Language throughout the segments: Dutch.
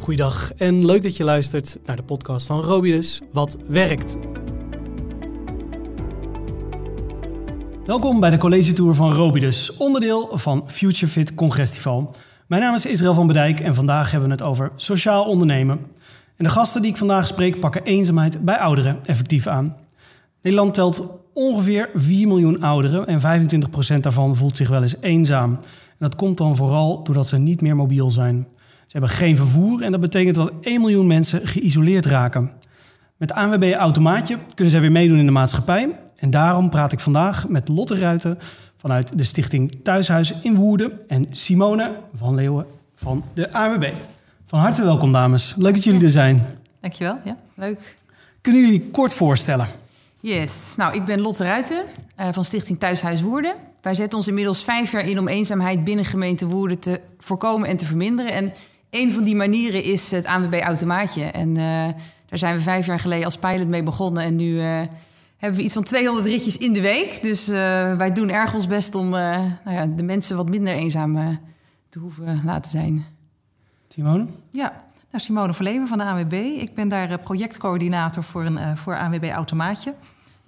Goeiedag en leuk dat je luistert naar de podcast van Robidus, Wat Werkt. Welkom bij de college tour van Robidus, onderdeel van Future Fit Congrestival. Mijn naam is Israël van Bedijk en vandaag hebben we het over sociaal ondernemen. En de gasten die ik vandaag spreek pakken eenzaamheid bij ouderen effectief aan. Nederland telt ongeveer 4 miljoen ouderen en 25% daarvan voelt zich wel eens eenzaam. En dat komt dan vooral doordat ze niet meer mobiel zijn. Ze hebben geen vervoer en dat betekent dat 1 miljoen mensen geïsoleerd raken. Met ANWB Automaatje kunnen zij weer meedoen in de maatschappij. En daarom praat ik vandaag met Lotte Ruiten vanuit de stichting Thuishuis in Woerden en Simone van Leeuwen van de ANWB. Van harte welkom dames. Leuk dat jullie er zijn. Dankjewel, ja, leuk. Kunnen jullie kort voorstellen? Yes, nou ik ben Lotte Ruiten uh, van Stichting Thuishuis Woerden. Wij zetten ons inmiddels vijf jaar in om eenzaamheid binnen gemeente Woerden te voorkomen en te verminderen. En een van die manieren is het ANWB Automaatje. En uh, daar zijn we vijf jaar geleden als pilot mee begonnen. En nu uh, hebben we iets van 200 ritjes in de week. Dus uh, wij doen erg ons best om nou ja, de mensen wat minder eenzaam te hoeven laten zijn. Simone? Ja, nou, Simone Verleven van de ANWB. Ik ben daar projectcoördinator voor, een, voor ANWB Automaatje.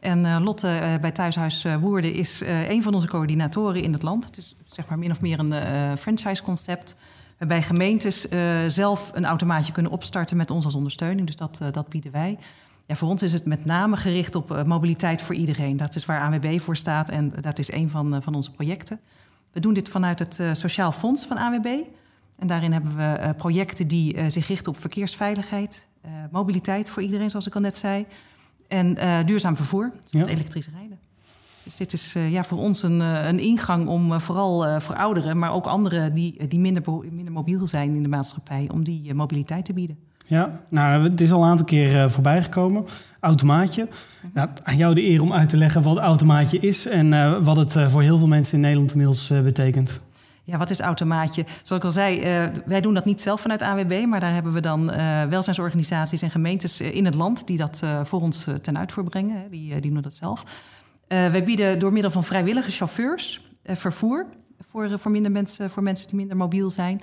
En Lotte bij Thuishuis Woerden is een van onze coördinatoren in het land. Het is zeg maar min of meer een franchise-concept waarbij gemeentes uh, zelf een automaatje kunnen opstarten met ons als ondersteuning. Dus dat, uh, dat bieden wij. Ja, voor ons is het met name gericht op uh, mobiliteit voor iedereen. Dat is waar ANWB voor staat en dat is een van, van onze projecten. We doen dit vanuit het Sociaal Fonds van ANWB. En daarin hebben we projecten die zich richten op verkeersveiligheid, mobiliteit voor iedereen, zoals ik al net zei, en duurzaam vervoer, zoals ja. elektrisch rijden. Dus dit is uh, ja, voor ons een, een ingang om uh, vooral voor ouderen, maar ook anderen die, die minder, minder mobiel zijn in de maatschappij, om die mobiliteit te bieden. Ja, nou, het is al een aantal keer voorbij gekomen. Automaatje. Nou, aan jou de eer om uit te leggen wat automaatje is en wat het voor heel veel mensen in Nederland inmiddels betekent. Ja, wat is automaatje? Zoals ik al zei, wij doen dat niet zelf vanuit AWB, maar daar hebben we dan welzijnsorganisaties en gemeentes in het land die dat voor ons ten uitvoer brengen. Die, die doen dat zelf. Uh, wij bieden door middel van vrijwillige chauffeurs uh, vervoer voor, voor, minder mensen, voor mensen die minder mobiel zijn.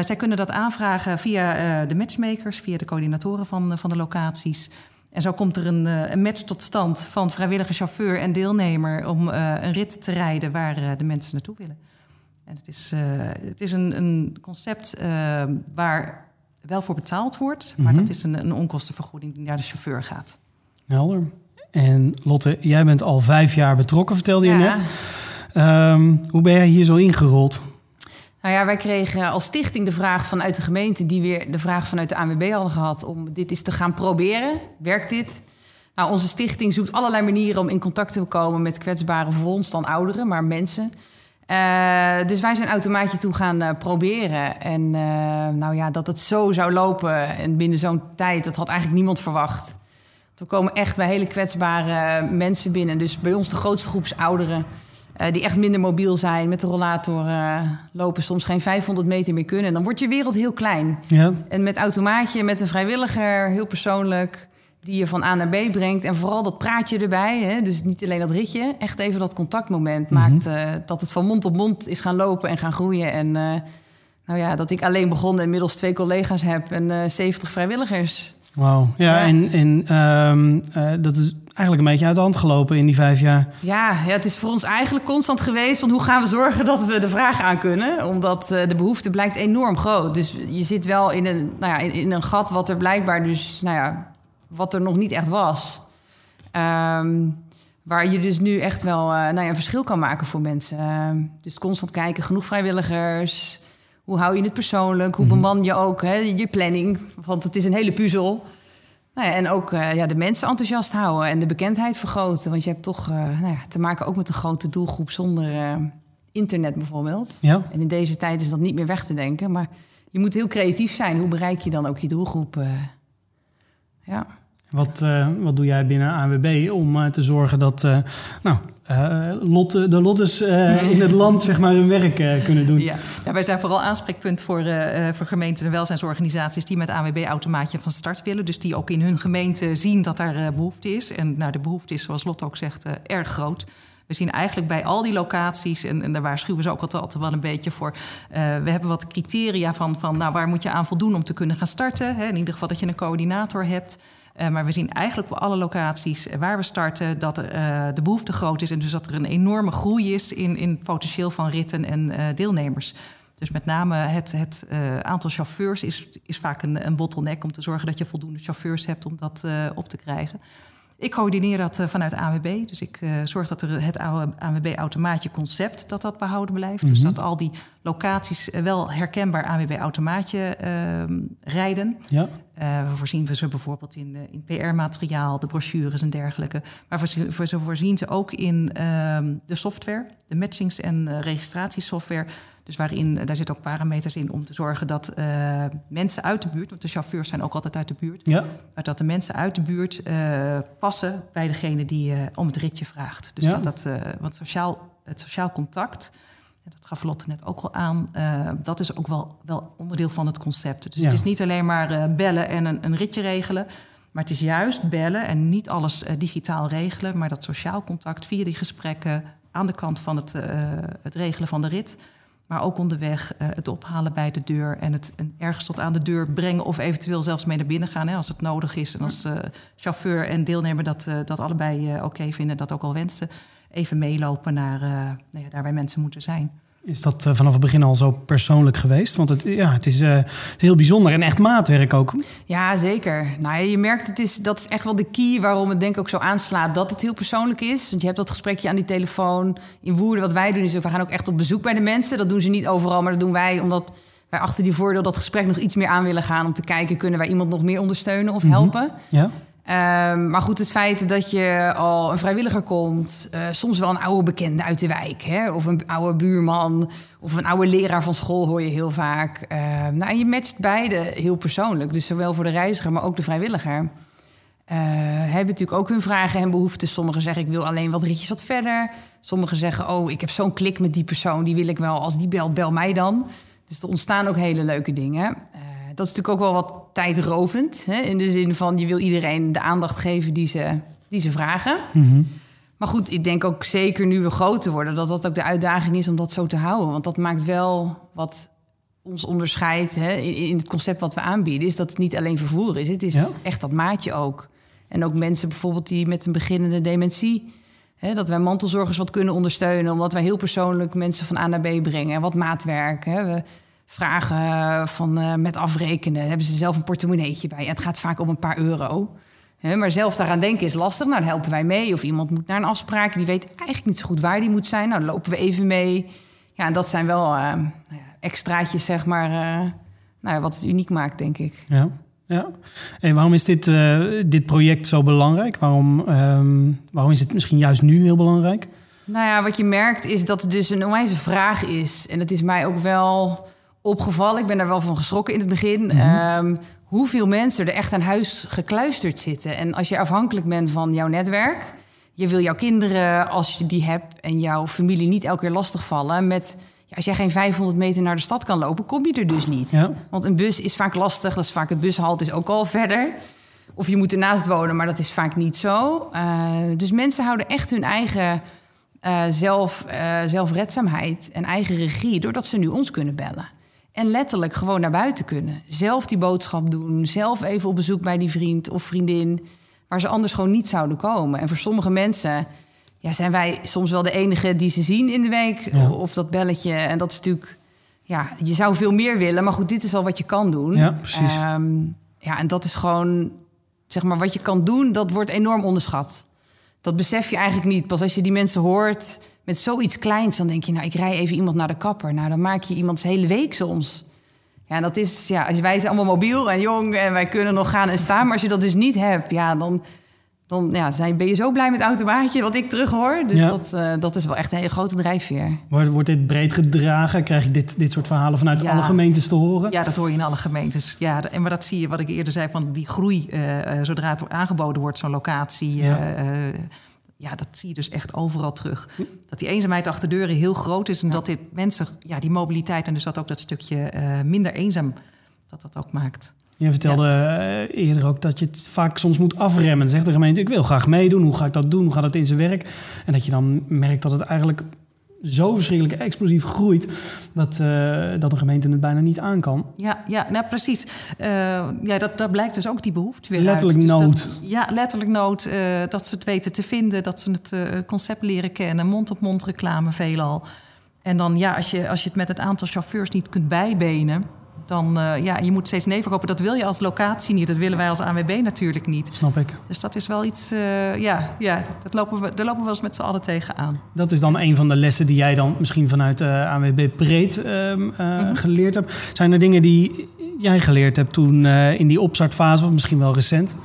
Zij kunnen dat aanvragen via de matchmakers, via de coördinatoren van, van de locaties. En zo komt er een, een match tot stand van vrijwillige chauffeur en deelnemer om een rit te rijden waar de mensen naartoe willen. En het is, het is een, een concept waar wel voor betaald wordt, maar mm -hmm. dat is een, een onkostenvergoeding die naar de chauffeur gaat. Helder. En Lotte, jij bent al vijf jaar betrokken, vertelde je net. Um, hoe ben jij hier zo ingerold? Nou ja, wij kregen als stichting de vraag vanuit de gemeente... die weer de vraag vanuit de ANWB hadden gehad... om dit eens te gaan proberen. Werkt dit? Nou, onze stichting zoekt allerlei manieren om in contact te komen... met kwetsbare voor ons dan ouderen, maar mensen... Uh, dus wij zijn automaatje toe gaan uh, proberen. En uh, nou ja, dat het zo zou lopen en binnen zo'n tijd... dat had eigenlijk niemand verwacht. We komen echt bij hele kwetsbare mensen binnen. Dus bij ons de grootste groep is ouderen. Uh, die echt minder mobiel zijn, met de rollator uh, lopen, soms geen 500 meter meer kunnen. En dan wordt je wereld heel klein. Ja. En met automaatje, met een vrijwilliger, heel persoonlijk, die je van A naar B brengt. En vooral dat praatje erbij, hè? dus niet alleen dat ritje, echt even dat contactmoment mm -hmm. maakt uh, dat het van mond op mond is gaan lopen en gaan groeien. En nou ja, dat ik alleen begon en inmiddels twee collega's heb en 70 vrijwilligers. Wauw. Ja, ja, en, en um, uh, dat is eigenlijk een beetje uit de hand gelopen in die vijf jaar. Ja, ja, het is voor ons eigenlijk constant geweest van hoe gaan we zorgen dat we de vraag aan kunnen. Omdat uh, de behoefte blijkt enorm groot. Dus je zit wel in een, nou ja, in, in een gat wat er blijkbaar dus, nou ja, wat er nog niet echt was. Um, waar je dus nu echt wel uh, nou ja, een verschil kan maken voor mensen. Uh, dus constant kijken, genoeg vrijwilligers. Hoe hou je het persoonlijk? Hoe beman je ook hè, je planning? Want het is een hele puzzel. Nou ja, en ook uh, ja, de mensen enthousiast houden en de bekendheid vergroten. Want je hebt toch uh, nou ja, te maken ook met een grote doelgroep zonder uh, internet bijvoorbeeld. Ja. En in deze tijd is dat niet meer weg te denken. Maar je moet heel creatief zijn. Hoe bereik je dan ook je doelgroep? ja. Wat, wat doe jij binnen ANWB om te zorgen dat nou, Lotte, de Lottes uh, in het land zeg maar, hun werk uh, kunnen doen. Ja. wij zijn vooral aanspreekpunt voor, voor gemeenten en welzijnsorganisaties die met ANWB-automaatje van start willen. Dus die ook in hun gemeente zien dat daar behoefte is. En nou, de behoefte is, zoals Lotte ook zegt, erg groot. we zien eigenlijk bij al die locaties, en, en daar waarschuwen ze ook altijd, wel een beetje voor. We hebben wat criteria van, van nou, waar moet je aan voldoen om te kunnen gaan starten. Hè? In ieder geval dat je een coördinator hebt. Uh, maar we zien eigenlijk op alle locaties waar we starten dat uh, de behoefte groot is. En dus dat er een enorme groei is in, in potentieel van ritten en deelnemers. Dus met name het, het aantal chauffeurs is, is vaak een, een bottleneck om te zorgen dat je voldoende chauffeurs hebt om dat op te krijgen. Ik coördineer dat uh, vanuit AWB. Dus ik zorg dat er het AWB automaatje concept dat dat behouden blijft. Mm -hmm. Dus dat al die locaties wel herkenbaar AWB automaatje ehm, rijden. Ja. we voorzien ze bijvoorbeeld in, in PR-materiaal, de brochures en dergelijke. Maar we, ze voorzien ze ook in ehm, de software, de matchings- en registratiesoftware dus waarin, daar zitten ook parameters in om te zorgen dat uh, mensen uit de buurt, want de chauffeurs zijn ook altijd uit de buurt, ja. maar dat de mensen uit de buurt uh, passen bij degene die uh, om het ritje vraagt. Dus Ja. dat, dat want sociaal, het sociaal contact, dat gaf Lotte net ook al aan, dat is ook wel, wel onderdeel van het concept. Dus Ja. het is niet alleen maar bellen en een, een ritje regelen. Maar het is juist bellen en niet alles eh, digitaal regelen, maar dat sociaal contact via die gesprekken aan de kant van het, eh, het regelen van de rit. Maar ook onderweg eh, het ophalen bij de deur en het en ergens tot aan de deur brengen of eventueel zelfs mee naar binnen gaan hè, als het nodig is. En als eh, chauffeur en deelnemer dat, eh, dat allebei oké vinden, dat ook al wensen, even meelopen naar nou ja, daar waar mensen moeten zijn. Is dat eh, vanaf het begin al zo persoonlijk geweest? Want het, ja, het is eh, heel bijzonder en echt maatwerk ook. Ja, zeker. Nou, ja, je merkt, het is, dat is echt wel de key waarom het denk ik ook zo aanslaat dat het heel persoonlijk is. Want je hebt dat gesprekje aan die telefoon. In Woerden, wat wij doen, is we gaan ook echt op bezoek bij de mensen. Dat doen ze niet overal, maar dat doen wij omdat wij achter die voordeel dat gesprek nog iets meer aan willen gaan. Om te kijken, kunnen wij iemand nog meer ondersteunen of helpen? Ja, Ehm, maar goed, het feit dat je al een vrijwilliger komt, eh, soms wel een oude bekende uit de wijk, hè? of een oude buurman, of een oude leraar van school hoor je heel vaak. Ehm, nou, en je matcht beide heel persoonlijk, dus zowel voor de reiziger, maar ook de vrijwilliger. Eh, hebben natuurlijk ook hun vragen en behoeften. Sommigen zeggen ik wil alleen wat ritjes wat verder. Sommigen zeggen oh ik heb zo'n klik met die persoon, die wil ik wel. Als die belt, bel mij dan. Dus er ontstaan ook hele leuke dingen. Eh, dat is natuurlijk ook wel wat tijdrovend. Hè? In de zin van je wil iedereen de aandacht geven die ze, die ze vragen. Mhm. Maar goed, ik denk ook zeker nu we groter worden... dat dat ook de uitdaging is om dat zo te houden. Want dat maakt wel wat ons onderscheidt hè, in, in het concept wat we aanbieden... is dat het niet alleen vervoer is. Het is Ja. echt dat maatje ook. En ook mensen bijvoorbeeld die met een beginnende dementie... Hè, dat wij mantelzorgers wat kunnen ondersteunen... omdat wij heel persoonlijk mensen van A naar B brengen. Wat maatwerk. Hè. We vragen van eh, met afrekenen. Hebben ze zelf een portemonneetje bij. En het gaat vaak om een paar euro. Maar zelf daaraan denken is lastig. Nou, dan helpen wij mee. Of iemand moet naar een afspraak. Die weet eigenlijk niet zo goed waar die moet zijn. Nou, dan lopen we even mee. Ja, en dat zijn wel eh, nou extraatjes, zeg maar... eh, nou, wat het uniek maakt, denk ik. ja. ja. En waarom is dit, eh, dit project zo belangrijk? Waarom, ehm, waarom is het misschien juist nu heel belangrijk? Nou ja, wat je merkt is dat het dus een onwijze vraag is. En het is mij ook wel opgevallen. Ik ben daar wel van geschrokken in het begin. Ehm, hoeveel mensen er echt aan huis gekluisterd zitten. En als je afhankelijk bent van jouw netwerk... je wil jouw kinderen, als je die hebt... en jouw familie niet elke keer lastigvallen... met ja, als jij geen 500 meter naar de stad kan lopen... kom je er dus niet. Ja, Want een bus is vaak lastig. Dat is vaak het bushalte is ook al verder. Of je moet ernaast wonen, maar dat is vaak niet zo. Eh, dus mensen houden echt hun eigen eh, zelf, eh, zelfredzaamheid en eigen regie... doordat ze nu ons kunnen bellen. En letterlijk gewoon naar buiten kunnen. Zelf die boodschap doen. Zelf even op bezoek bij die vriend of vriendin... waar ze anders gewoon niet zouden komen. En voor sommige mensen ja, zijn wij soms wel de enige die ze zien in de week. Ja. Of dat belletje. En dat is natuurlijk... Ja, je zou veel meer willen, maar goed, dit is al wat je kan doen. Ja, precies. Ehm, ja, en dat is gewoon, zeg maar, wat je kan doen, dat wordt enorm onderschat. Dat besef je eigenlijk niet. Pas als je die mensen hoort met zoiets kleins, dan denk je, nou, ik rij even iemand naar de kapper. Nou, dan maak je iemands hele week soms. Ja, en dat is, ja, als wij zijn allemaal mobiel en jong en wij kunnen nog gaan en staan. Maar als je dat dus niet hebt, ja, dan, dan ja, zijn, ben je zo blij met het automaatje, wat ik terug hoor. Dus Ja. dat, eh, dat is wel echt een hele grote drijfveer. Wordt, wordt dit breed gedragen? Krijg je dit, dit soort verhalen vanuit Ja. alle gemeentes te horen? Ja, dat hoor je in alle gemeentes. Ja, en maar dat zie je, wat ik eerder zei, van die groei, eh, eh, zodra het aangeboden wordt, zo'n locatie. Ja. Ja, dat zie je dus echt overal terug. Dat die eenzaamheid achter deuren heel groot is en dat dit mensen, ja, die mobiliteit en dus dat ook dat stukje eh, minder eenzaam, dat dat ook maakt. Je vertelde eh, eerder ook dat je het vaak soms moet afremmen. Zegt de gemeente, ik wil graag meedoen. Hoe ga ik dat doen? Hoe gaat het in zijn werk? En dat je dan merkt dat het eigenlijk zo verschrikkelijk explosief groeit... dat, uh, dat een gemeente het bijna niet aan kan. Ja, ja nou precies. Uh, ja, dat, dat blijkt dus ook die behoefte weer Letterlijk uit. Dus nood. Dat, ja, letterlijk nood. Uh, dat ze het weten te vinden, dat ze het concept leren kennen. Mond-op-mond -mond reclame veelal. En dan ja, als je, als je het met het aantal chauffeurs niet kunt bijbenen dan uh, ja, je moet steeds nee verkopen. Dat wil je als locatie niet. Dat willen wij als ANWB natuurlijk niet. Snap ik. Dus dat is wel iets, uh, ja, ja dat lopen we, daar lopen we wel eens met z'n allen tegenaan. Dat is dan een van de lessen die jij dan misschien vanuit uh, ANWB breed mm -hmm. geleerd hebt. Zijn er dingen die jij geleerd hebt toen in die opstartfase, of misschien wel recent?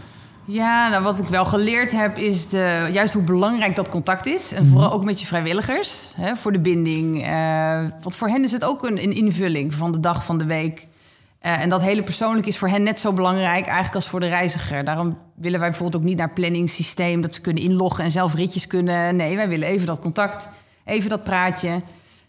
Ja, nou, wat ik wel geleerd heb is de, juist hoe belangrijk dat contact is. En vooral ook met je vrijwilligers hè, voor de binding. Uh, want voor hen is het ook een, een invulling van de dag van de week. Uh, en dat hele persoonlijk is voor hen net zo belangrijk eigenlijk als voor de reiziger. Daarom willen wij bijvoorbeeld ook niet naar planningssysteem... dat ze kunnen inloggen en zelf ritjes kunnen. Nee, wij willen even dat contact, even dat praatje.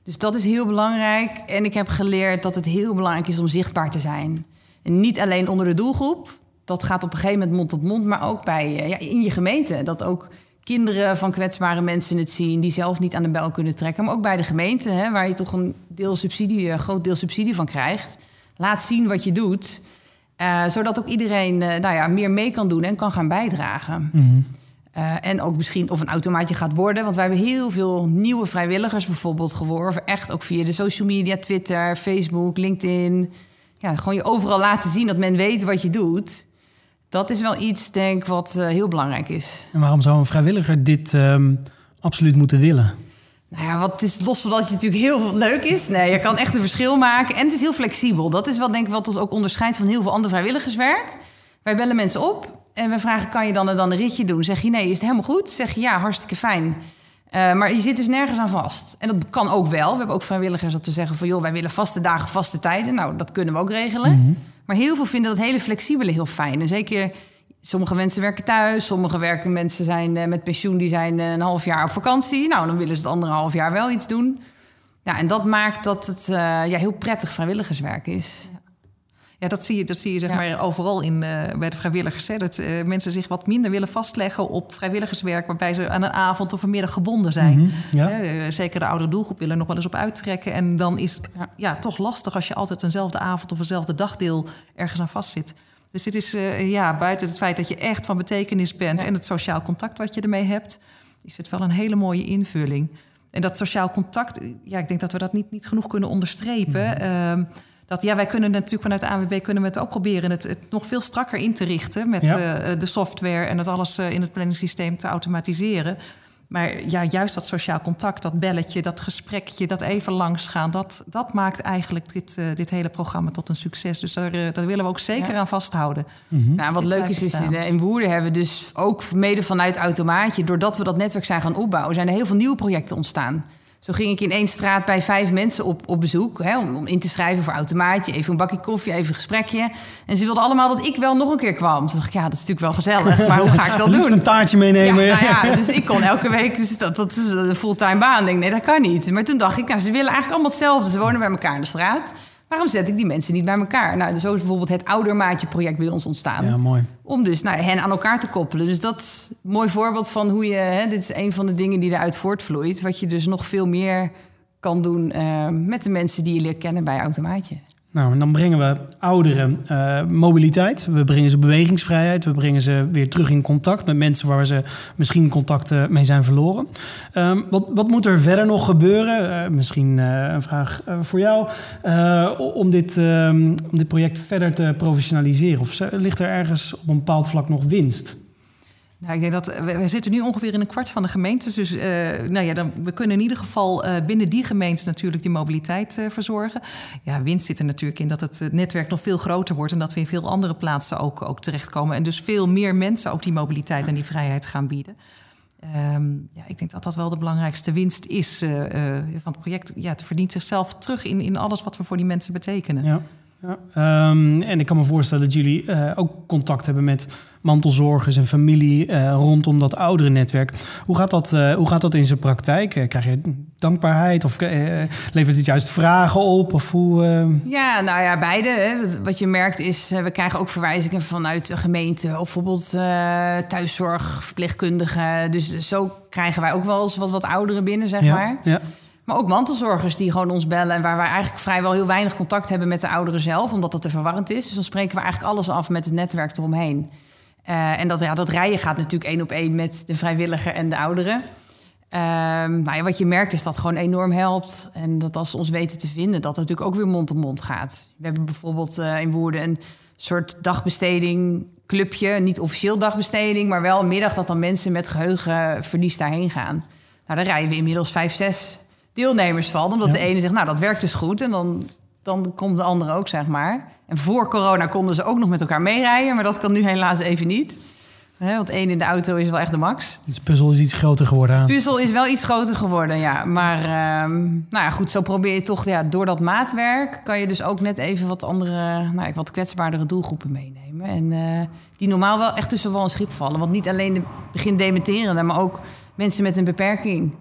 Dus dat is heel belangrijk. En ik heb geleerd dat het heel belangrijk is om zichtbaar te zijn. En niet alleen onder de doelgroep dat gaat op een gegeven moment mond op mond, maar ook bij, ja, in je gemeente. Dat ook kinderen van kwetsbare mensen het zien die zelf niet aan de bel kunnen trekken. Maar ook bij de gemeente, hè, waar je toch een deel subsidie, een groot deel subsidie van krijgt. Laat zien wat je doet. Uh, zodat ook iedereen uh, nou ja, meer mee kan doen en kan gaan bijdragen. Mm -hmm. uh, en ook misschien of een automaatje gaat worden. Want wij hebben heel veel nieuwe vrijwilligers bijvoorbeeld geworven. Echt ook via de social media, Twitter, Facebook, LinkedIn. Ja, gewoon je overal laten zien dat men weet wat je doet. Dat is wel iets, denk ik, wat heel belangrijk is. En waarom zou een vrijwilliger dit um, absoluut moeten willen? Nou ja, wat is los van dat het natuurlijk heel leuk is. Nee, je kan echt een verschil maken. En het is heel flexibel. Dat is wel denk ik wat ons ook onderscheidt van heel veel ander vrijwilligerswerk. Wij bellen mensen op en we vragen: kan je dan, dan een ritje doen? Zeg je nee, is het helemaal goed? Zeg je ja, hartstikke fijn. Uh, maar je zit dus nergens aan vast. En dat kan ook wel. We hebben ook vrijwilligers dat te zeggen van joh, wij willen vaste dagen, vaste tijden. Nou, dat kunnen we ook regelen. Mm -hmm. Maar heel veel vinden dat hele flexibele heel fijn. En zeker sommige mensen werken thuis, sommige werken mensen zijn uh, met pensioen, die zijn uh, een half jaar op vakantie. Nou, dan willen ze het andere half jaar wel iets doen. Ja, en dat maakt dat het uh, ja, heel prettig vrijwilligerswerk is. Ja. Ja, dat zie je, dat zie je zeg ja. maar overal in, uh, bij de vrijwilligers. Hè? Dat uh, mensen zich wat minder willen vastleggen op vrijwilligerswerk... waarbij ze aan een avond of een middag gebonden zijn. Mm -hmm, ja. uh, zeker de oudere doelgroep willen er nog wel eens op uittrekken. En dan is het ja. ja. toch lastig als je altijd eenzelfde avond... of eenzelfde dagdeel ergens aan vastzit. Dus dit is ja, buiten het feit dat je echt van betekenis bent... en het sociaal contact wat je ermee hebt... is het wel een hele mooie invulling. En dat sociaal contact, ja, ik denk dat we dat niet, niet genoeg kunnen onderstrepen... Mm -hmm dat ja, wij kunnen natuurlijk vanuit de ANWB kunnen we het ook proberen het, het nog veel strakker in te richten met ja. uh, de software en het alles in het planningssysteem te automatiseren. Maar ja, juist dat sociaal contact, dat belletje, dat gesprekje, dat even langsgaan, dat, dat maakt eigenlijk dit, uh, dit hele programma tot een succes. Dus daar, daar willen we ook zeker ja. aan vasthouden. Mm -hmm. Nou, wat dit leuk is, is in, in Woerden hebben we dus ook mede vanuit Automaatje, doordat we dat netwerk zijn gaan opbouwen, zijn er heel veel nieuwe projecten ontstaan. Zo ging ik in één straat bij vijf mensen op, op bezoek. Hè, om, om, in te schrijven voor automaatje. Even een bakje koffie, even een gesprekje. En ze wilden allemaal dat ik wel nog een keer kwam. Toen dacht ik, ja, dat is natuurlijk wel gezellig. Maar hoe ga ik dat doen? een taartje meenemen. Ja, nou ja, dus ik kon elke week... Dus dat, dat is een fulltime baan. Ik denk, nee, dat kan niet. Maar toen dacht ik, nou, ze willen eigenlijk allemaal hetzelfde. Ze wonen bij elkaar in de straat. Waarom zet ik die mensen niet bij elkaar? Nou, zo is bijvoorbeeld het Oudermaatje-project bij ons ontstaan. Ja, mooi. Om dus nou, hen aan elkaar te koppelen. Dus dat is een mooi voorbeeld van hoe je... Hè, dit is een van de dingen die eruit voortvloeit. Wat je dus nog veel meer kan doen uh, met de mensen die je leert kennen bij Automaatje. Nou, en dan brengen we ouderen uh, mobiliteit, we brengen ze bewegingsvrijheid, we brengen ze weer terug in contact met mensen waar ze misschien contacten mee zijn verloren. Um, wat, wat, moet er verder nog gebeuren? Uh, misschien uh, een vraag voor jou, om dit, um, om dit project verder te professionaliseren? Of ligt er ergens op een bepaald vlak nog winst? Nou, ik denk dat we, we, zitten nu ongeveer in een kwart van de gemeentes. Dus uh, nou ja, dan, we kunnen in ieder geval uh, binnen die gemeentes natuurlijk die mobiliteit verzorgen. Ja, winst zit er natuurlijk in dat het netwerk nog veel groter wordt en dat we in veel andere plaatsen ook, ook terechtkomen. En dus veel meer mensen ook die mobiliteit en die vrijheid gaan bieden. Um, ja, ik denk dat dat wel de belangrijkste winst is van het project. Ja, het verdient zichzelf terug in, in alles wat we voor die mensen betekenen. Ja. Ja, um, en ik kan me voorstellen dat jullie uh, ook contact hebben met mantelzorgers en familie uh, rondom dat oudere netwerk. Hoe gaat dat, uh, hoe gaat dat in zijn praktijk? krijg je dankbaarheid? Of eh, levert het juist vragen op? Of hoe, eh? Ja, nou ja, beide. Hè. Wat je merkt is, eh, we krijgen ook verwijzingen vanuit de gemeente. Of bijvoorbeeld thuiszorg, verpleegkundigen. Dus zo krijgen wij ook wel eens wat, wat ouderen binnen, zeg ja, maar. Ja. Maar ook mantelzorgers die gewoon ons bellen... en waar wij eigenlijk vrijwel heel weinig contact hebben met de ouderen zelf... omdat dat te verwarrend is. Dus dan spreken we eigenlijk alles af met het netwerk eromheen. Uh, en dat, ja, dat rijden gaat natuurlijk één op één met de vrijwilliger en de ouderen. Um, nou ja, wat je merkt is dat het gewoon enorm helpt. En dat als ze ons weten te vinden, dat het natuurlijk ook weer mond op mond gaat. We hebben bijvoorbeeld uh, in Woerden een soort dagbesteding clubje. Niet officieel dagbesteding, maar wel een middag dat dan mensen met geheugenverlies daarheen gaan. Nou, daar rijden we inmiddels vijf, zes deelnemers van. Omdat ja. de ene zegt, nou, dat werkt dus goed. En dan, dan komt de andere ook, zeg maar. En voor corona konden ze ook nog met elkaar meerijden. Maar dat kan nu helaas even niet. He, want één in de auto is wel echt de max. Dus puzzel is iets groter geworden. Puzzel is wel iets groter geworden, ja. Maar um, nou ja, goed, zo probeer je toch... Ja, door dat maatwerk kan je dus ook net even wat andere... Nou, wat kwetsbaardere doelgroepen meenemen. En uh, die normaal wel echt tussen wal en schip vallen. Want niet alleen de begin dementerende... maar ook mensen met een beperking...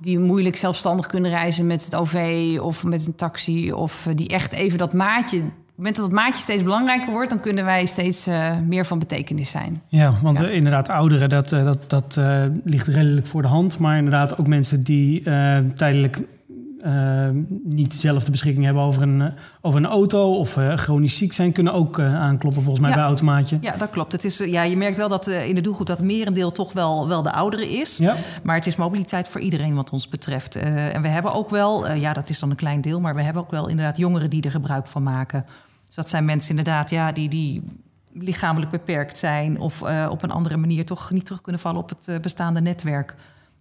die moeilijk zelfstandig kunnen reizen met het OV of met een taxi... of die echt even dat maatje op het moment dat het maatje steeds belangrijker wordt, dan kunnen wij steeds uh, meer van betekenis zijn. Ja, want ja. Uh, inderdaad, ouderen, dat, dat, dat ligt redelijk voor de hand. Maar inderdaad ook mensen die tijdelijk niet zelf de beschikking hebben over een, over een auto of chronisch ziek zijn, kunnen ook aankloppen volgens mij ja. bij Automaatje. Ja, dat klopt. Het is, ja, je merkt wel dat in de doelgroep dat merendeel toch wel, wel de ouderen is. Ja. Maar het is mobiliteit voor iedereen wat ons betreft. en we hebben ook wel, ja, dat is dan een klein deel, maar we hebben ook wel inderdaad jongeren die er gebruik van maken. Dus dat zijn mensen inderdaad ja, die, die lichamelijk beperkt zijn of op een andere manier toch niet terug kunnen vallen op het bestaande netwerk.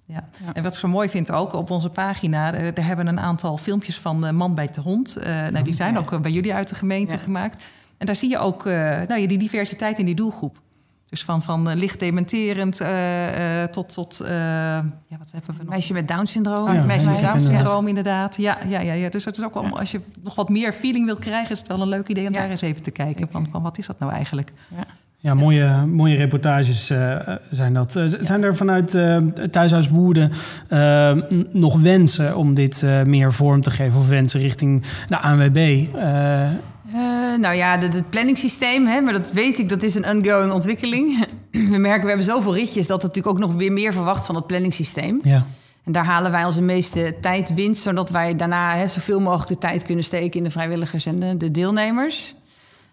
Ja. ja. En wat ik zo mooi vind ook op onze pagina, er, er hebben een aantal filmpjes van uh, Man bij de Hond. nou, die zijn ook bij jullie uit de gemeente ja. gemaakt. En daar zie je ook nou, die diversiteit in die doelgroep. Dus van, van licht dementerend uh, uh, tot, tot uh, ja, wat hebben we nog? Meisje met Down-syndroom. Oh, ja, meisje met Down-syndroom, inderdaad. Ja, ja, ja, ja. Dus het is ook wel, als je nog wat meer feeling wilt krijgen... is het wel een leuk idee om daar eens even te kijken. Van, van wat is dat nou eigenlijk? Ja. Ja, mooie, mooie reportages uh, zijn dat. Uh, zijn er vanuit uh, Thuishuis Woerden nog wensen om dit meer vorm te geven? Of wensen richting de ANWB? Nou ja, het planningssysteem, hè, maar dat weet ik, dat is een ongoing ontwikkeling. We merken, we hebben zoveel ritjes dat het natuurlijk ook nog weer meer verwacht van het planningssysteem. Ja. En daar halen wij onze meeste tijd winst, zodat wij daarna hè, zoveel mogelijk de tijd kunnen steken in de vrijwilligers en de, de deelnemers.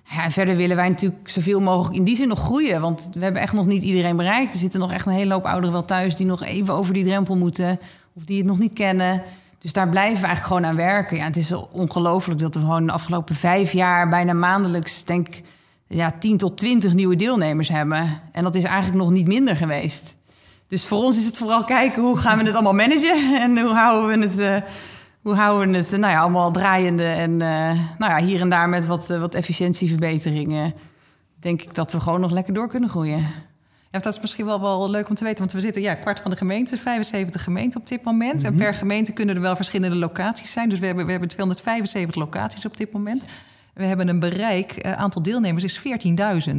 Ja, en verder willen wij natuurlijk zoveel mogelijk in die zin nog groeien. Want we hebben echt nog niet iedereen bereikt. Er zitten nog echt een hele hoop ouderen wel thuis die nog even over die drempel moeten. Of die het nog niet kennen. Dus daar blijven we eigenlijk gewoon aan werken. Ja, het is ongelooflijk dat we gewoon de afgelopen vijf jaar bijna maandelijks, denk ik, ja, 10 tot 20 nieuwe deelnemers hebben. En dat is eigenlijk nog niet minder geweest. Dus voor ons is het vooral kijken hoe gaan we het allemaal managen en hoe houden we het, uh, hoe houden we het nou ja, allemaal draaiende. En uh, nou ja, hier en daar met wat, uh, wat efficiëntieverbeteringen, denk ik dat we gewoon nog lekker door kunnen groeien. Ja, dat is misschien wel, wel leuk om te weten, want we zitten ja, kwart van de gemeente, 75 gemeenten op dit moment. Mm -hmm. En per gemeente kunnen er wel verschillende locaties zijn. Dus we hebben, we hebben 275 locaties op dit moment. We hebben een bereik, uh, aantal deelnemers is 14.000.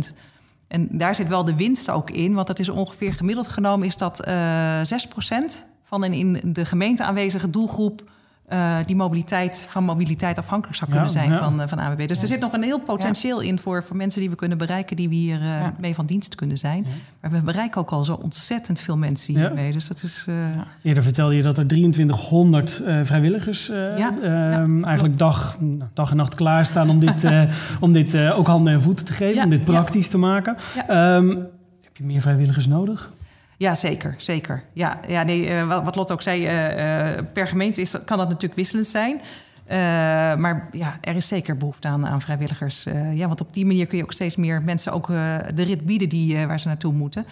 En daar zit wel de winst ook in, want dat is ongeveer gemiddeld genomen is dat uh, 6% van een in de gemeente aanwezige doelgroep uh, die mobiliteit van mobiliteit afhankelijk zou kunnen Ja, zijn ja. van, uh, van AWB. Dus er zit nog een heel potentieel in voor, voor mensen die we kunnen bereiken, die we hier uh, Ja. mee van dienst kunnen zijn. Maar we bereiken ook al zo ontzettend veel mensen Ja. hiermee. Dus dat is. uh, Eerder vertelde je dat er 2300 eh, vrijwilligers eh, Ja, ehm, ja, eigenlijk dag, dag en nacht klaarstaan om dit, eh, om dit eh, ook handen en voeten te geven, Ja, om dit ja. praktisch te maken. Ja. Ehm, heb je meer vrijwilligers nodig? Ja, zeker, zeker. Ja, ja nee, eh, wat, Lot ook zei, eh, eh, per gemeente is, kan dat natuurlijk wisselend zijn. Maar ja, er is zeker behoefte aan, aan vrijwilligers. Ja, want op die manier kun je ook steeds meer mensen ook de rit bieden die, waar ze naartoe moeten.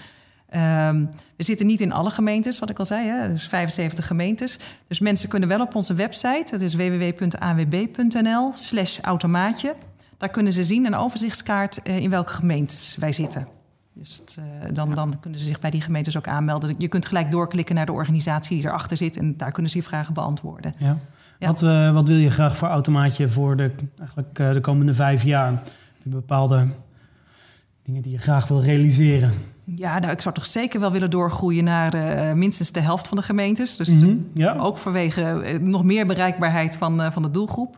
Ehm, we zitten niet in alle gemeentes, wat ik al zei, hè, dus 75 gemeentes. Dus mensen kunnen wel op onze website, dat is www.awb.nl slash automaatje. Daar kunnen ze zien, een overzichtskaart in welke gemeentes wij zitten. Dus het, eh, dan, dan kunnen ze zich bij die gemeentes ook aanmelden. Je kunt gelijk doorklikken naar de organisatie die erachter zit... en daar kunnen ze je vragen beantwoorden. Ja. Ja. Wat, eh, wat wil je graag voor automaatje voor de, eigenlijk, eh, de komende vijf jaar? Heb je bepaalde Dingen die je graag wil realiseren. Ja, nou, ik zou toch zeker wel willen doorgroeien naar minstens de helft van de gemeentes. Dus Mhm, ja. ook vanwege nog meer bereikbaarheid van, van de doelgroep.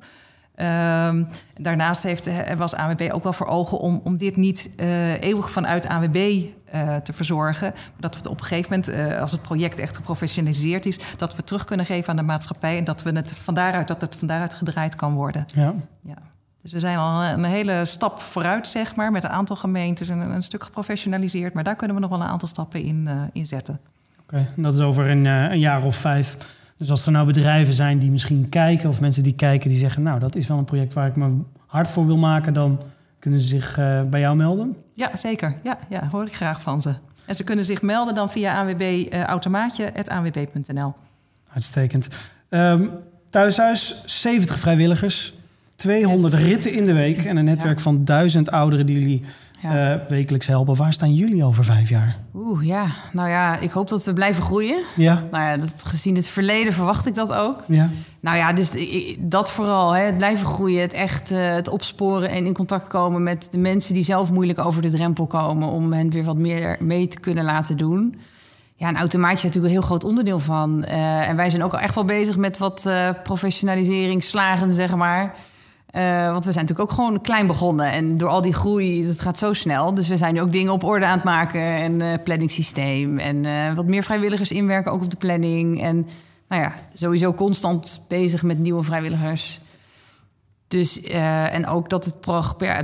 Ehm, daarnaast heeft, eh, was ANWB ook wel voor ogen om, om dit niet eh, eeuwig vanuit ANWB eh, te verzorgen. Maar dat we het op een gegeven moment, als het project echt geprofessionaliseerd is, dat we terug kunnen geven aan de maatschappij en dat, we het van daaruit, dat het van daaruit gedraaid kan worden. Ja. Ja. Dus we zijn al een hele stap vooruit, zeg maar, met een aantal gemeentes en een, stuk geprofessionaliseerd. Maar daar kunnen we nog wel een aantal stappen in, in zetten. Oké, en dat is over een, een jaar of vijf. Dus als er nou bedrijven zijn die misschien kijken, of mensen die kijken die zeggen, nou, dat is wel een project waar ik me hard voor wil maken, dan kunnen ze zich eh, bij jou melden. Ja, zeker. Ja, ja, hoor ik graag van ze. En ze kunnen zich melden dan via ANWB uh, automaatje.anwb.nl. Uitstekend. Ehm, thuishuis, 70 vrijwilligers, 200 Yes. ritten in de week en een netwerk Ja. van 1000 ouderen die jullie Ja. eh, wekelijks helpen. Waar staan jullie over vijf jaar? Oeh, ja. Nou ja, ik hoop dat we blijven groeien. Ja, Nou ja, dat, gezien het verleden verwacht ik dat ook. ja, Nou ja, dus dat vooral. Hè, het blijven groeien, het echt eh, het opsporen en in contact komen met de mensen die zelf moeilijk over de drempel komen. Om hen weer wat meer mee te kunnen laten doen. Ja, een automaatje is natuurlijk een heel groot onderdeel van. Eh, en wij zijn ook al echt wel bezig met wat professionalisering, slagen, zeg maar. Eh, want we zijn natuurlijk ook gewoon klein begonnen. En door al die groei, dat gaat zo snel. Dus we zijn nu ook dingen op orde aan het maken. En eh planningssysteem. En eh, wat meer vrijwilligers inwerken ook op de planning. En nou ja, sowieso constant bezig met nieuwe vrijwilligers. Dus, en ook dat het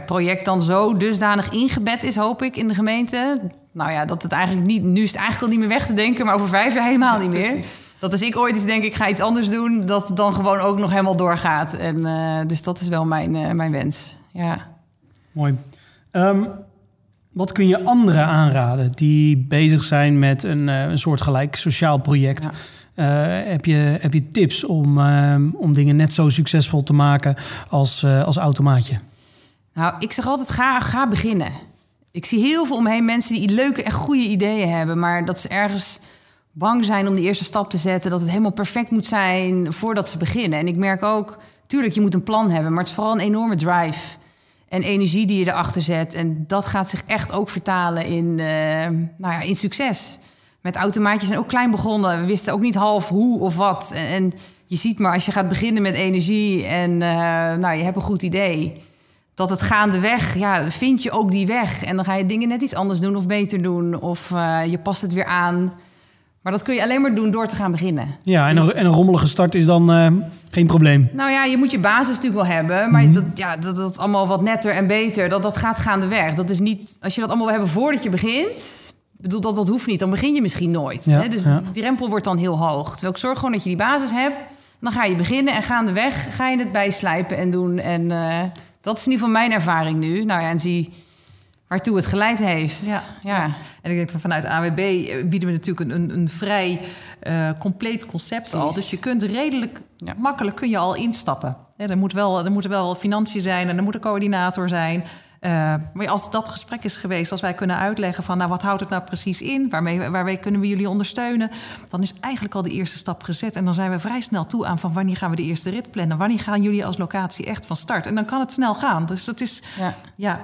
project dan zo dusdanig ingebed is, hoop ik, in de gemeente. Nou ja, dat het eigenlijk niet... Nu is het eigenlijk al niet meer weg te denken, maar over vijf jaar helemaal niet meer. Dat als ik ooit eens denk, ik ga iets anders doen... dat het dan gewoon ook nog helemaal doorgaat. En, eh, dus dat is wel mijn, eh, mijn wens, ja. mooi. Ehm, wat kun je anderen aanraden die bezig zijn met een, eh, een soortgelijk sociaal project? Ja. Heb, je, heb je tips om, ehm, om dingen net zo succesvol te maken als, als automaatje? Nou, ik zeg altijd, ga, ga beginnen. Ik zie heel veel omheen mensen die leuke en goede ideeën hebben... maar dat ze ergens bang zijn om die eerste stap te zetten... dat het helemaal perfect moet zijn voordat ze beginnen. En ik merk ook, tuurlijk, je moet een plan hebben... maar het is vooral een enorme drive en energie die je erachter zet. En dat gaat zich echt ook vertalen in, eh, nou ja, in succes. Met automaatjes zijn ook klein begonnen. We wisten ook niet half hoe of wat. En, je ziet maar, als je gaat beginnen met energie... en eh, nou, je hebt een goed idee dat het gaandeweg, ja, vind je ook die weg. En dan ga je dingen net iets anders doen of beter doen. Of eh, je past het weer aan. Maar dat kun je alleen maar doen door te gaan beginnen. Ja, en een, en een rommelige start is dan eh, geen probleem. Nou ja, je moet je basis natuurlijk wel hebben. Maar dat, ja, dat, dat allemaal wat netter en beter, dat, dat gaat gaandeweg. Dat is niet, als je dat allemaal wil hebben voordat je begint... Bedoel, dat, dat hoeft niet. Dan begin je misschien nooit. Ja, hè? Dus ja. die drempel wordt dan heel hoog. Terwijl ik zorg gewoon dat je die basis hebt. Dan ga je beginnen en gaandeweg ga je het bijslijpen en doen. En eh, dat is in ieder geval mijn ervaring nu. Nou ja, en zie waartoe het geleid heeft. Ja. ja. En ik denk dat vanuit AWB eh, bieden we natuurlijk een, een, een vrij eh, compleet concept al. Dus je kunt redelijk Ja. makkelijk kun je al instappen. Hè, er, moet wel, er moeten wel financiën zijn en er moet een coördinator zijn. Eh, maar als dat gesprek is geweest, als wij kunnen uitleggen van... nou, wat houdt het nou precies in? Waarmee, waarmee kunnen we jullie ondersteunen? Dan is eigenlijk al de eerste stap gezet. En dan zijn we vrij snel toe aan van wanneer gaan we de eerste rit plannen? Wanneer gaan jullie als locatie echt van start? En dan kan het snel gaan. Dus dat is, ja. ja,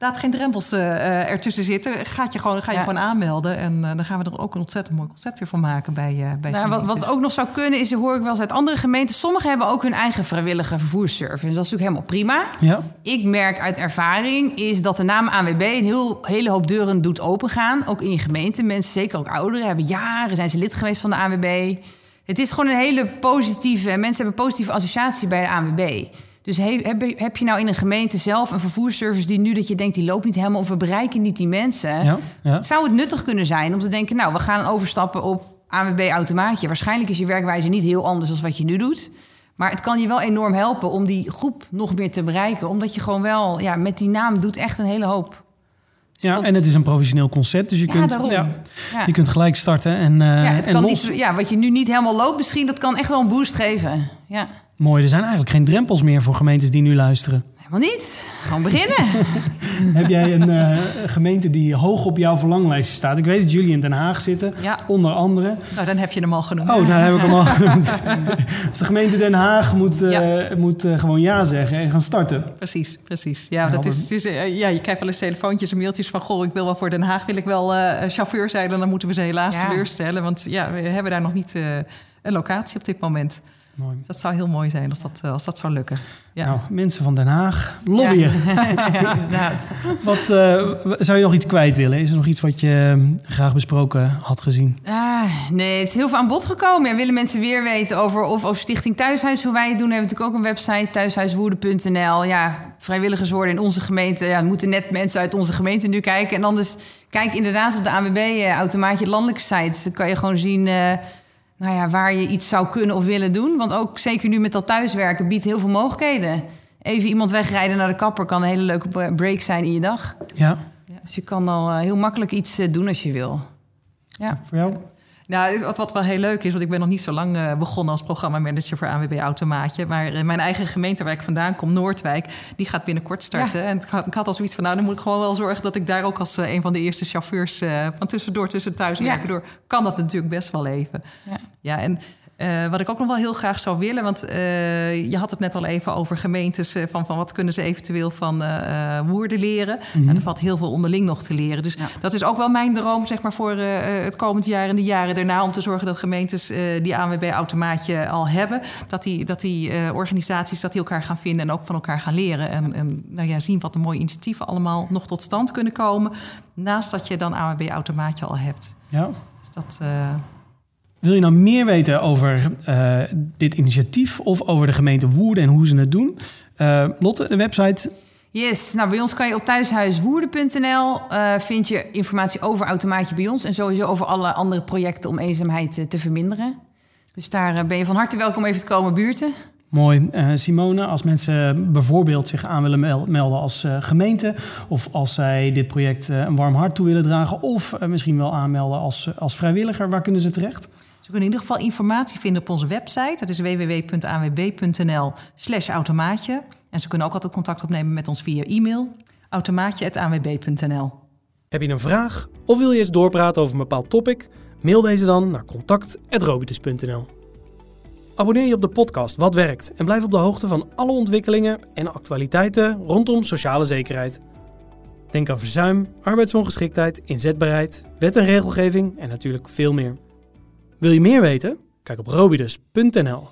laat geen drempels eh, eh, ertussen zitten. Gaat je gewoon, ga je Ja. gewoon aanmelden. En eh, dan gaan we er ook een ontzettend mooi conceptje van maken bij, eh bij Nou, wat, wat ook nog zou kunnen, is, hoor ik wel eens uit andere gemeenten... sommigen hebben ook hun eigen vrijwillige vervoersservice. Dat is natuurlijk helemaal prima. Ja, Ik merk uit ervaring is dat de naam ANWB een heel, hele hoop deuren doet opengaan. Ook in je gemeente. Mensen, zeker ook ouderen, hebben jaren zijn ze lid geweest van de ANWB. Het is gewoon een hele positieve... Mensen hebben een positieve associatie bij de ANWB. Dus he- heb, je- heb je nou in een gemeente zelf een vervoersservice... die nu dat je denkt, die loopt niet helemaal... of we bereiken niet die mensen... ja, ja. zou het nuttig kunnen zijn om te denken... nou, we gaan overstappen op ANWB-automaatje. Waarschijnlijk is je werkwijze niet heel anders dan wat je nu doet... Maar het kan je wel enorm helpen om die groep nog meer te bereiken. Omdat je gewoon wel, ja, met die naam doet echt een hele hoop. Dus ja dat- en het is een professioneel concept, dus je, Ja, kunt, Ja. je kunt gelijk starten en, eh, ja, het en kan los. niet, ja, wat je nu niet helemaal loopt misschien, dat kan echt wel een boost geven. Ja, Mooi, er zijn eigenlijk geen drempels meer voor gemeentes die nu luisteren. helemaal niet. Gewoon beginnen. heb jij een uh, gemeente die hoog op jouw verlanglijstje staat? Ik weet dat jullie in Den Haag zitten, Ja. onder andere. Nou, dan heb je hem al genoemd. Oh, nou heb ik hem al genoemd. dus de gemeente Den Haag moet, eh, Ja. moet eh, gewoon ja zeggen en gaan starten. Precies, precies. Ja, Ja, dat is, eh, ja, je krijgt wel eens telefoontjes en mailtjes van... goh, ik wil wel voor Den Haag, wil ik wel eh, chauffeur zijn... en dan moeten we ze helaas Ja. teleurstellen. Want ja, we hebben daar nog niet eh, een locatie op dit moment. Mooi. Dus dat zou heel mooi zijn als dat, eh, als dat zou lukken. Ja. Nou, mensen van Den Haag, lobbyen. Ja, inderdaad. Wat, eh, zou je nog iets kwijt willen? Is er nog iets wat je eh, graag besproken had gezien? Ah, nee, het is heel veel aan bod gekomen. Ja, willen mensen weer weten over of over Stichting Thuishuis, hoe wij het doen, we hebben natuurlijk ook een website, thuishuiswoerden.nl. Ja, vrijwilligers worden in onze gemeente. Ja, moeten net mensen uit onze gemeente nu kijken. En anders kijk inderdaad op de ANWB eh, automaatje landelijke site. Dan kan je gewoon zien eh, nou ja, waar je iets zou kunnen of willen doen. Want ook zeker nu met dat thuiswerken biedt heel veel mogelijkheden. Even iemand wegrijden naar de kapper kan een hele leuke bre- break zijn in je dag. Ja, Dus je kan al eh, heel makkelijk iets eh, doen als je wil. Ja. voor jou? Nou, wat, wat wel heel leuk is, want ik ben nog niet zo lang eh, begonnen als programmamanager voor ANWB Automaatje. Maar eh, mijn eigen gemeente waar ik vandaan kom, Noordwijk, die gaat binnenkort starten. En ik had, ik had al zoiets van, nou, dan moet ik gewoon wel zorgen dat ik daar ook als eh, een van de eerste chauffeurs van tussendoor, tussen thuiswerken Ja. door, kan dat natuurlijk best wel even. Ja. Ja, en eh, wat ik ook nog wel heel graag zou willen, want eh, je had het net al even over gemeentes, eh, van, van wat kunnen ze eventueel van Woerden leren. Nou, er valt heel veel onderling nog te leren. Dus Ja. dat is ook wel mijn droom zeg maar, voor het komend jaar en de jaren daarna, om te zorgen dat gemeentes die ANWB-automaatje al hebben, dat die, dat die organisaties dat die elkaar gaan vinden en ook van elkaar gaan leren. En, en nou ja, zien wat de mooie initiatieven allemaal nog tot stand kunnen komen, naast dat je dan ANWB-automaatje al hebt. Ja. Dus dat... Wil je nou meer weten over eh, dit initiatief of over de gemeente Woerden en hoe ze het doen? Eh, Lotte, de website. Yes, nou bij ons kan je op thuishuiswoerden.nl eh vind je informatie over automaatje bij ons en sowieso over alle andere projecten om eenzaamheid te verminderen. Dus daar ben je van harte welkom even te komen buurten. Mooi. Simone, als mensen bijvoorbeeld zich aan willen mel- melden als gemeente... of als zij dit project een warm hart toe willen dragen... of misschien wel aanmelden als, als vrijwilliger, waar kunnen ze terecht? Kunnen in ieder geval informatie vinden op onze website. Dat is www.anwb.nl slash automaatje. En ze kunnen ook altijd contact opnemen met ons via e-mail. automaatje.anwb.nl Heb je een vraag of wil je eens doorpraten over een bepaald topic? Mail deze dan naar contact.robitus.nl Abonneer je op de podcast Wat Werkt en blijf op de hoogte van alle ontwikkelingen en actualiteiten rondom sociale zekerheid. Denk aan verzuim, arbeidsongeschiktheid, inzetbaarheid, wet en regelgeving en natuurlijk veel meer. Wil je meer weten? Kijk op robidus.nl.